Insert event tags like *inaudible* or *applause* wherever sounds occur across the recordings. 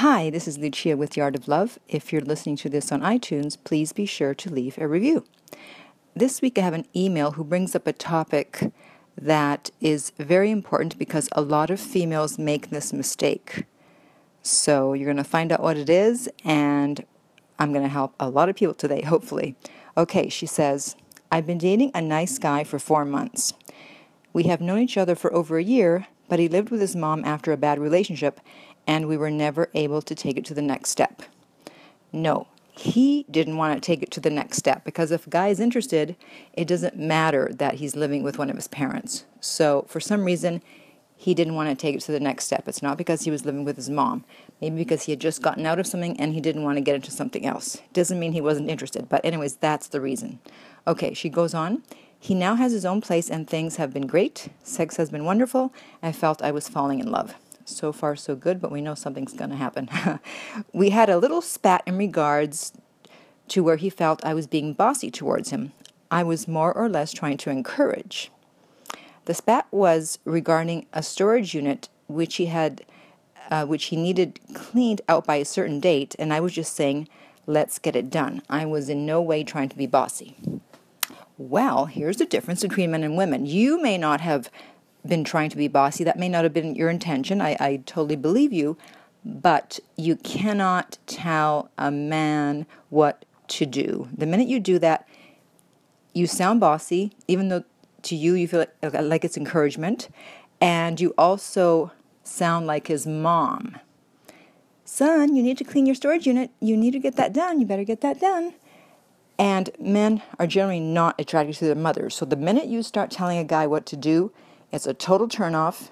Hi, this is Lucia with Art of Love. If you're listening to this on iTunes, please be sure to leave a review. This week I have an email who brings up a topic that is very important because a lot of females make this mistake. So you're going to find out what it is, and I'm going to help a lot of people today, hopefully. Okay, she says, I've been dating a nice guy for four months. We have known each other for over a year, but he lived with his mom after a bad relationship, and we were never able to take it to the next step. No, he didn't want to take it to the next step because if a guy is interested, it doesn't matter that he's living with one of his parents. So for some reason, he didn't want to take it to the next step. It's not because he was living with his mom. Maybe because he had just gotten out of something and he didn't want to get into something else. Doesn't mean he wasn't interested, but anyways, that's the reason. Okay, she goes on. He now has his own place and things have been great. Sex has been wonderful. I felt I was falling in love. So far, so good, but we know something's going to happen. *laughs* we had a little spat in regards to where he felt I was being bossy towards him. I was more or less trying to encourage. The spat was regarding a storage unit which he had, uh, which he needed cleaned out by a certain date, and I was just saying, "Let's get it done." I was in no way trying to be bossy. Well, here's the difference between men and women. You may not have been trying to be bossy. That may not have been your intention. I, I totally believe you. But you cannot tell a man what to do. The minute you do that, you sound bossy, even though to you you feel like, like it's encouragement. And you also sound like his mom. Son, you need to clean your storage unit. You need to get that done. You better get that done. And men are generally not attracted to their mothers. So the minute you start telling a guy what to do, it's a total turnoff.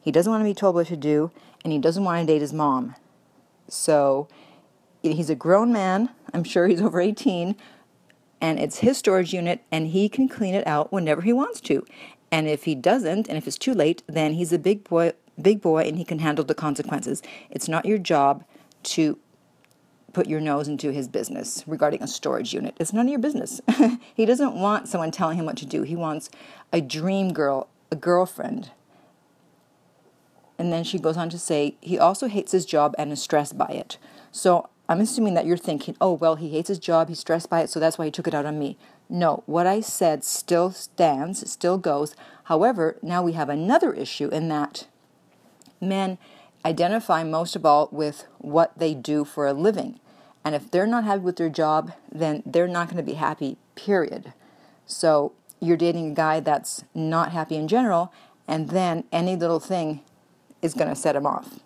He doesn't want to be told what to do, and he doesn't want to date his mom. So he's a grown man. I'm sure he's over 18, and it's his storage unit, and he can clean it out whenever he wants to. And if he doesn't, and if it's too late, then he's a big boy, big boy, and he can handle the consequences. It's not your job to put your nose into his business regarding a storage unit. It's none of your business. *laughs* he doesn't want someone telling him what to do. He wants a dream girl, a girlfriend. And then she goes on to say, he also hates his job and is stressed by it. So I'm assuming that you're thinking, oh, well, he hates his job, he's stressed by it, so that's why he took it out on me. No, what I said still stands, still goes. However, now we have another issue in that men identify most of all with what they do for a living. And if they're not happy with their job, then they're not going to be happy, period. So you're dating a guy that's not happy in general, and then any little thing is going to set him off.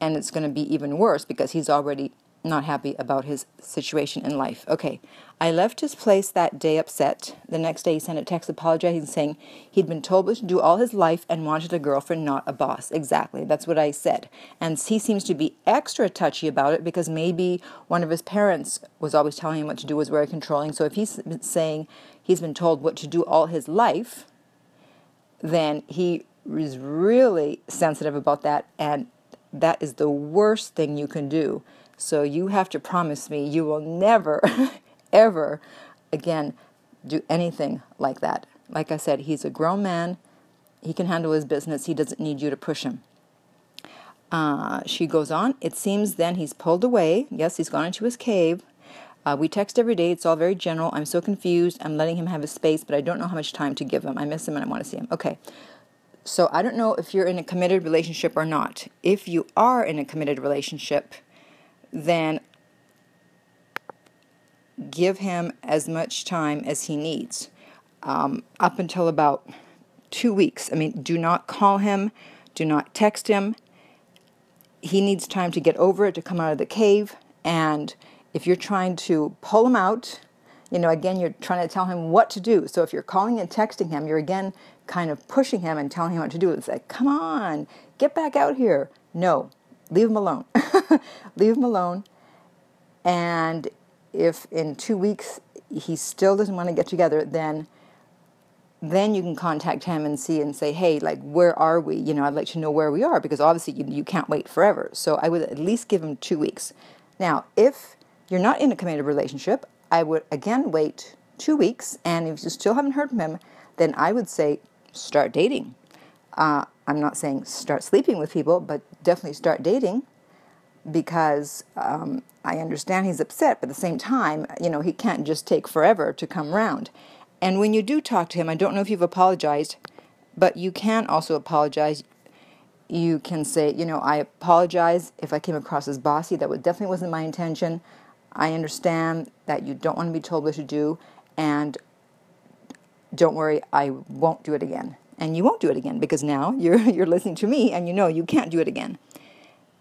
And it's going to be even worse because he's already not happy about his situation in life. Okay, I left his place that day upset. The next day, he sent a text apologizing, saying he'd been told what to do all his life and wanted a girlfriend, not a boss. Exactly, that's what I said. And he seems to be extra touchy about it because maybe one of his parents was always telling him what to do, was very controlling. So if he's saying he's been told what to do all his life, then he is really sensitive about that, and that is the worst thing you can do so you have to promise me you will never, *laughs* ever again do anything like that. Like I said, he's a grown man. He can handle his business. He doesn't need you to push him. Uh, she goes on. It seems then he's pulled away. Yes, he's gone into his cave. Uh, we text every day. It's all very general. I'm so confused. I'm letting him have his space, but I don't know how much time to give him. I miss him and I want to see him. Okay. So I don't know if you're in a committed relationship or not. If you are in a committed relationship, then give him as much time as he needs. Um, up until about two weeks. I mean, do not call him, do not text him. He needs time to get over it, to come out of the cave. And if you're trying to pull him out, you know, again, you're trying to tell him what to do. So if you're calling and texting him, you're again kind of pushing him and telling him what to do. It's like, come on, get back out here. No, leave him alone. *laughs* leave him alone. And if in two weeks he still doesn't want to get together, then then you can contact him and see and say, hey, like, where are we? You know, I'd like to know where we are because obviously you, you can't wait forever. So I would at least give him two weeks. Now, if you're not in a committed relationship, I would again wait two weeks. And if you still haven't heard from him, then I would say start dating. Uh, I'm not saying start sleeping with people, but definitely start dating. because um, I understand he's upset, but at the same time, you know, he can't just take forever to come round. And when you do talk to him, I don't know if you've apologized, but you can also apologize. You can say, you know, I apologize if I came across as bossy. That definitely wasn't my intention. I understand that you don't want to be told what to do, and don't worry, I won't do it again. And you won't do it again because now you're *laughs* you're listening to me and you know you can't do it again.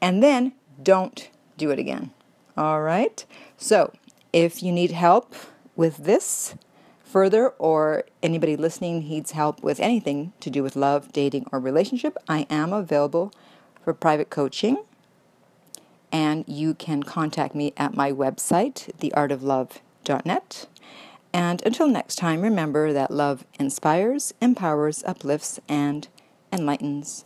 And then don't do it again. All right? So, if you need help with this further or anybody listening needs help with anything to do with love, dating or relationship, I am available for private coaching and you can contact me at my website, theartoflove.net. And until next time, remember that love inspires, empowers, uplifts, and enlightens.